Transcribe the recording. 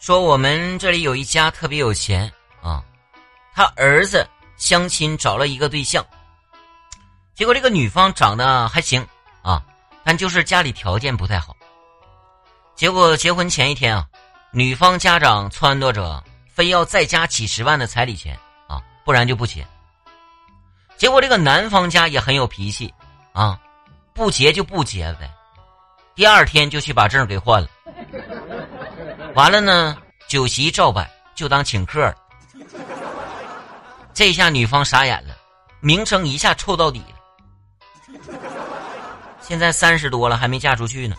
说我们这里有一家特别有钱啊，他儿子相亲找了一个对象，结果这个女方长得还行啊，但就是家里条件不太好。结果结婚前一天啊，女方家长撺掇着非要再加几十万的彩礼钱啊，不然就不结。结果这个男方家也很有脾气啊，不结就不结呗，第二天就去把证给换了。完了呢，酒席照办，就当请客。这下女方傻眼了，名声一下臭到底了。现在三十多了，还没嫁出去呢。